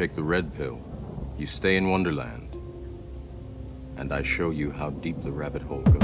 take the red pill, you stay in Wonderland, and I show you how deep the rabbit hole goes.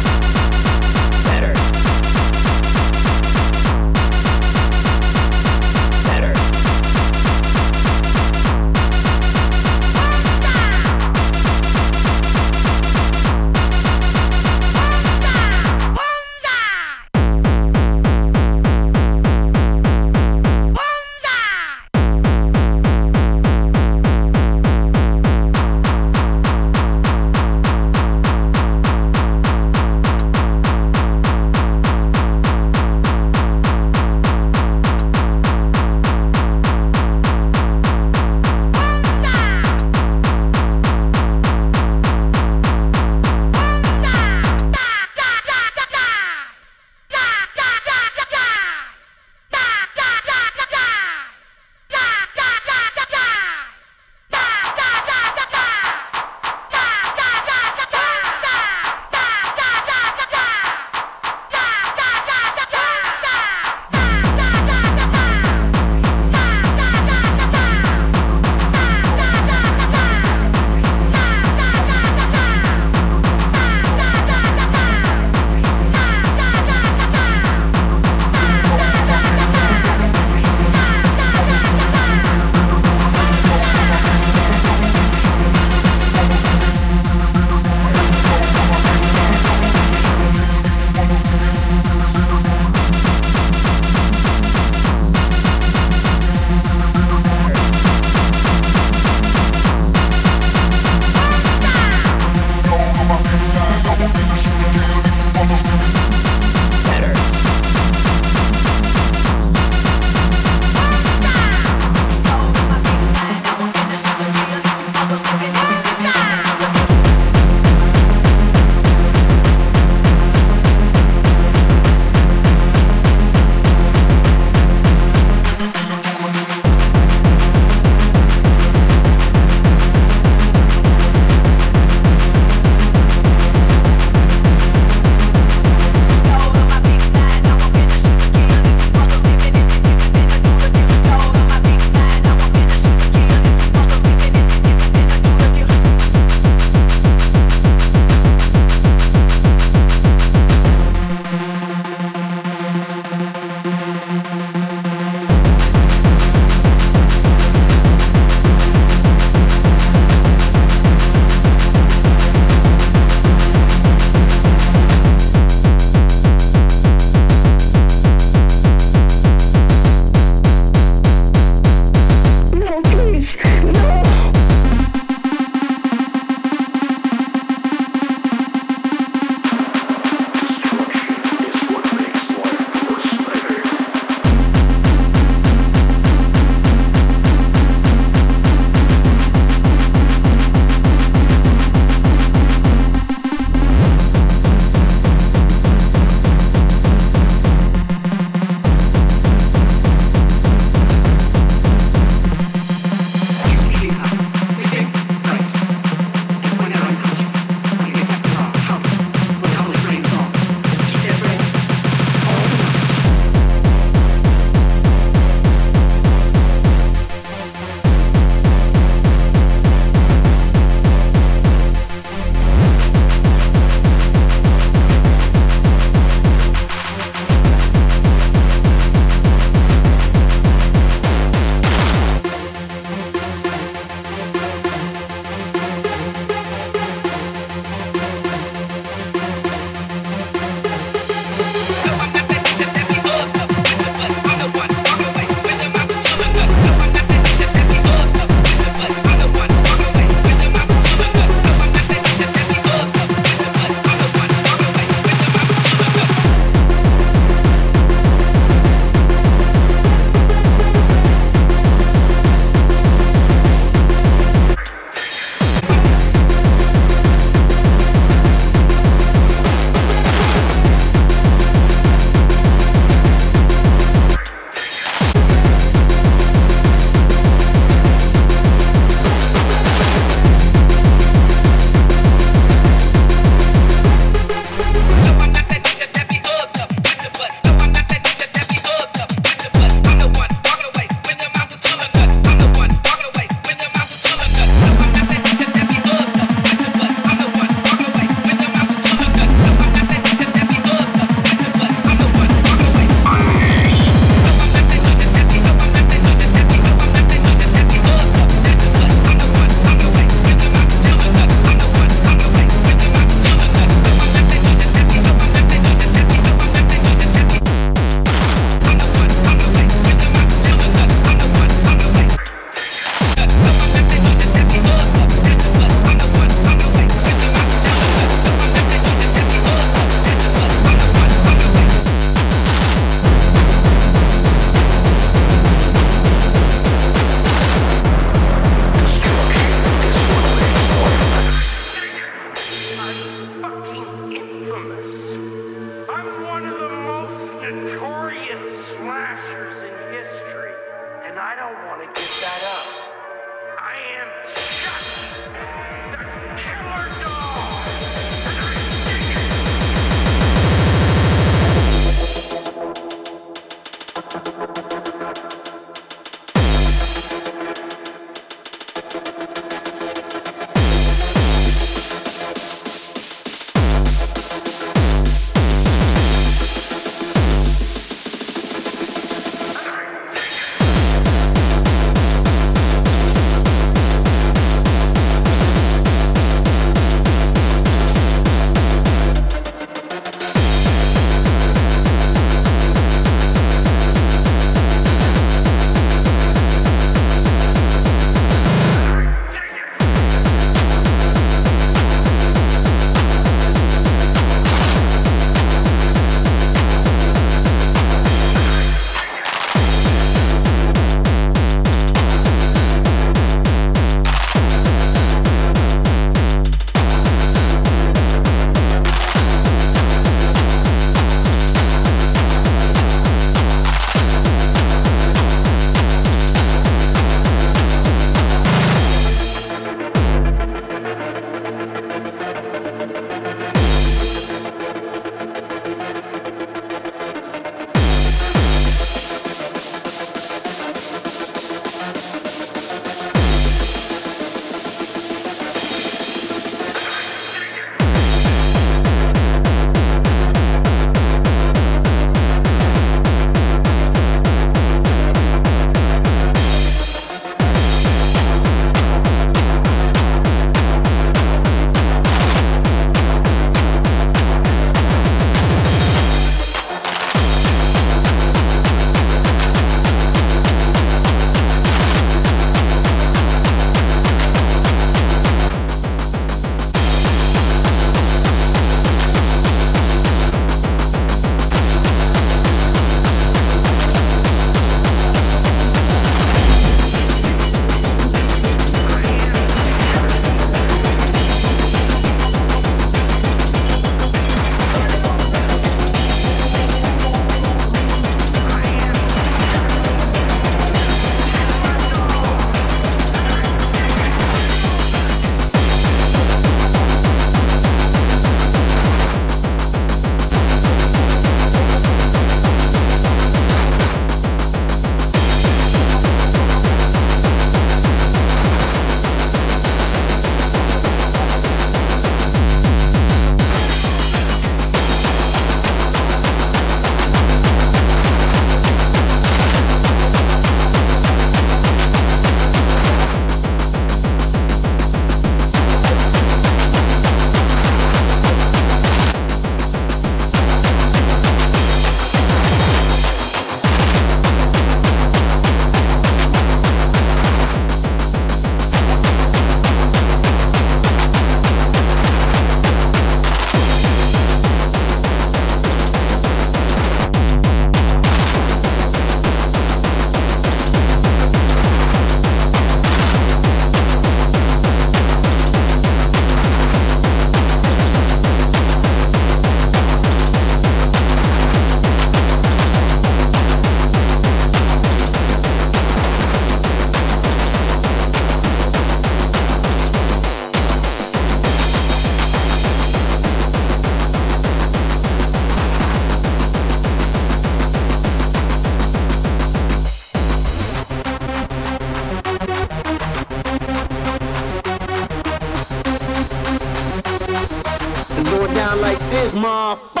Down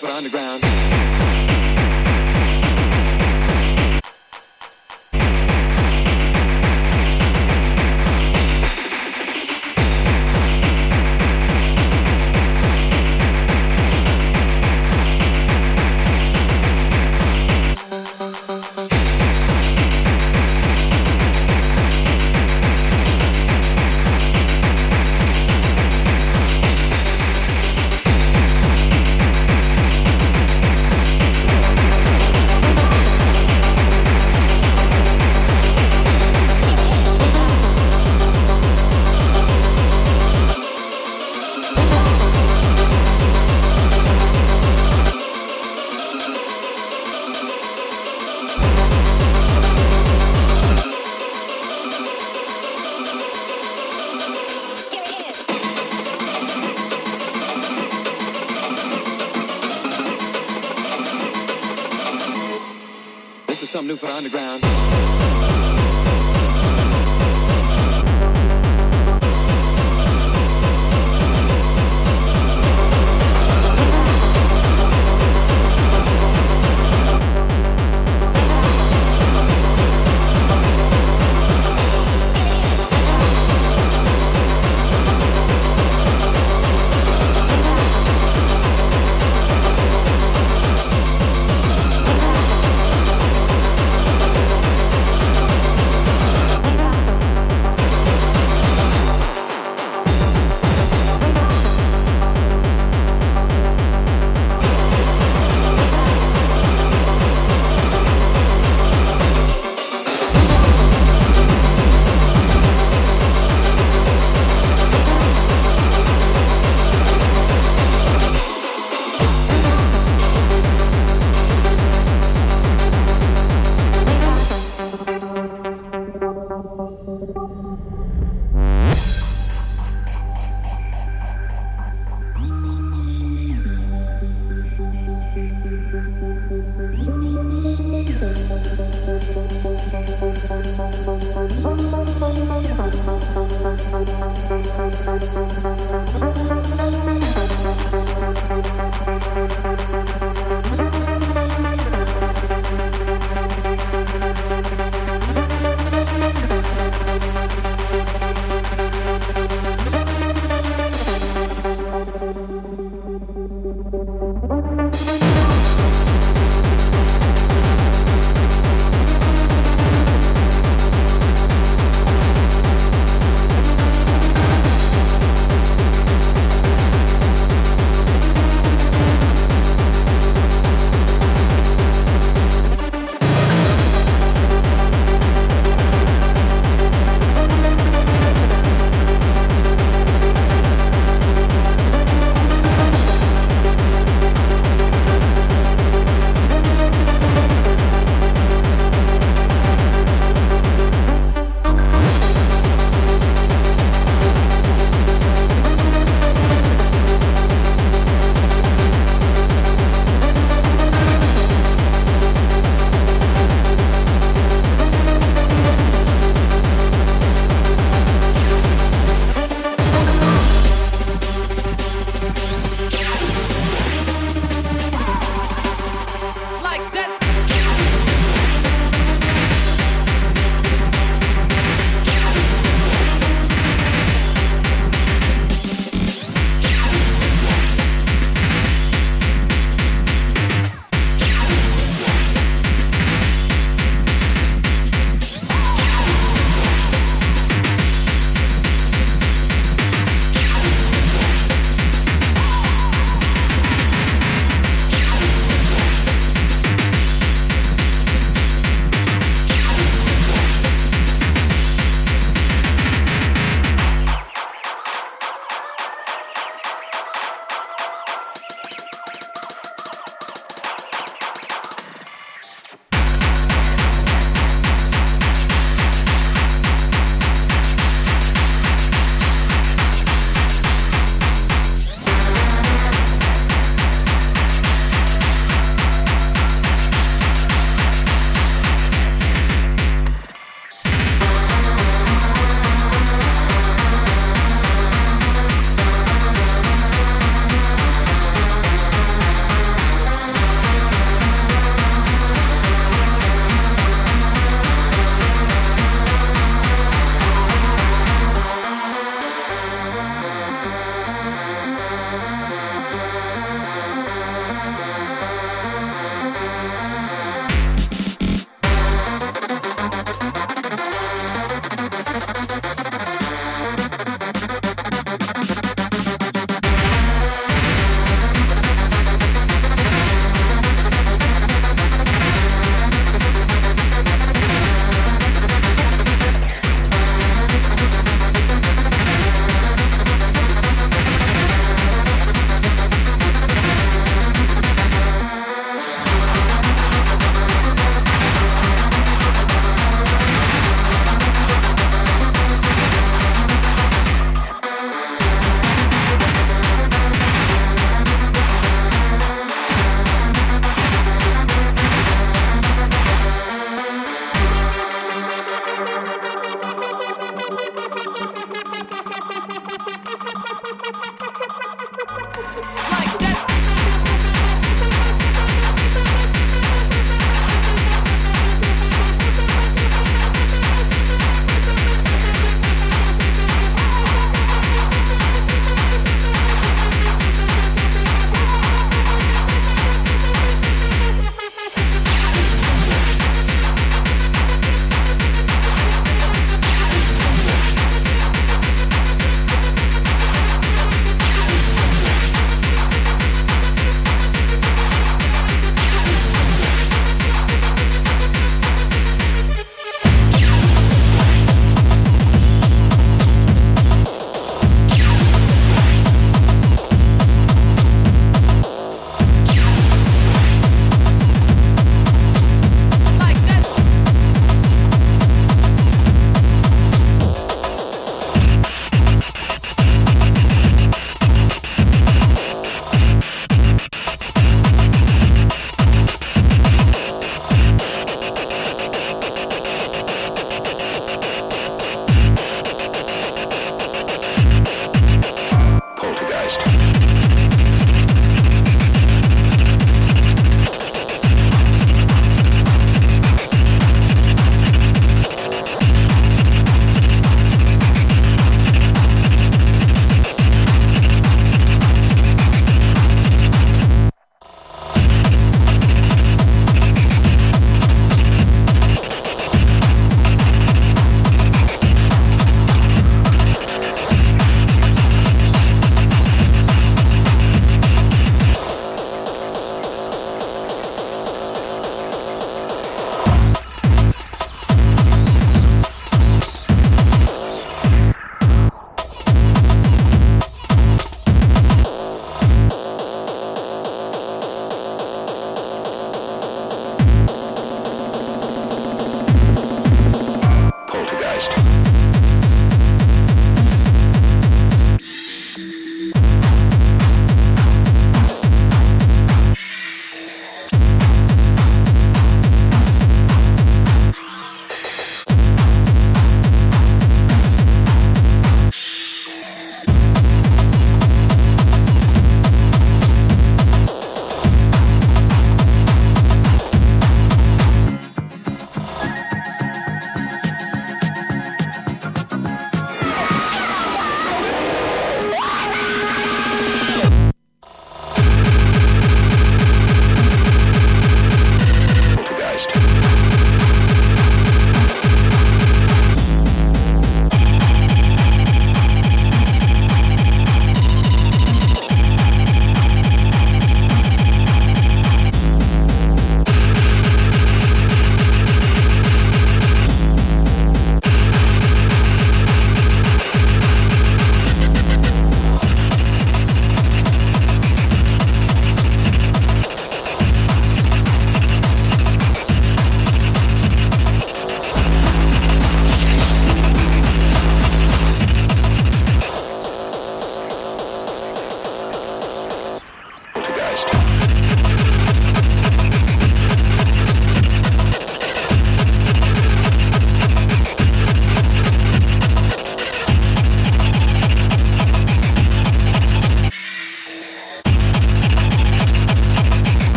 The underground.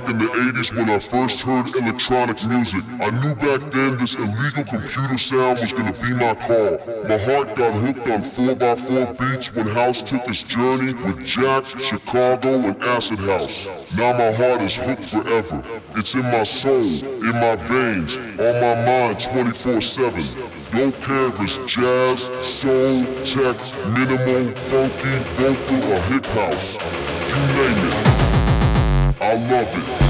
Back in the 80s when I first heard electronic music. I knew back then this illegal computer sound was gonna be my call. My heart got hooked on 4x4 beats when House took its journey with Jack, Chicago, and Acid House. Now my heart is hooked forever. It's in my soul, in my veins, on my mind 24-7. Don't care if it's jazz, soul, tech, minimal, funky, vocal, or hip house. You name it. I love it.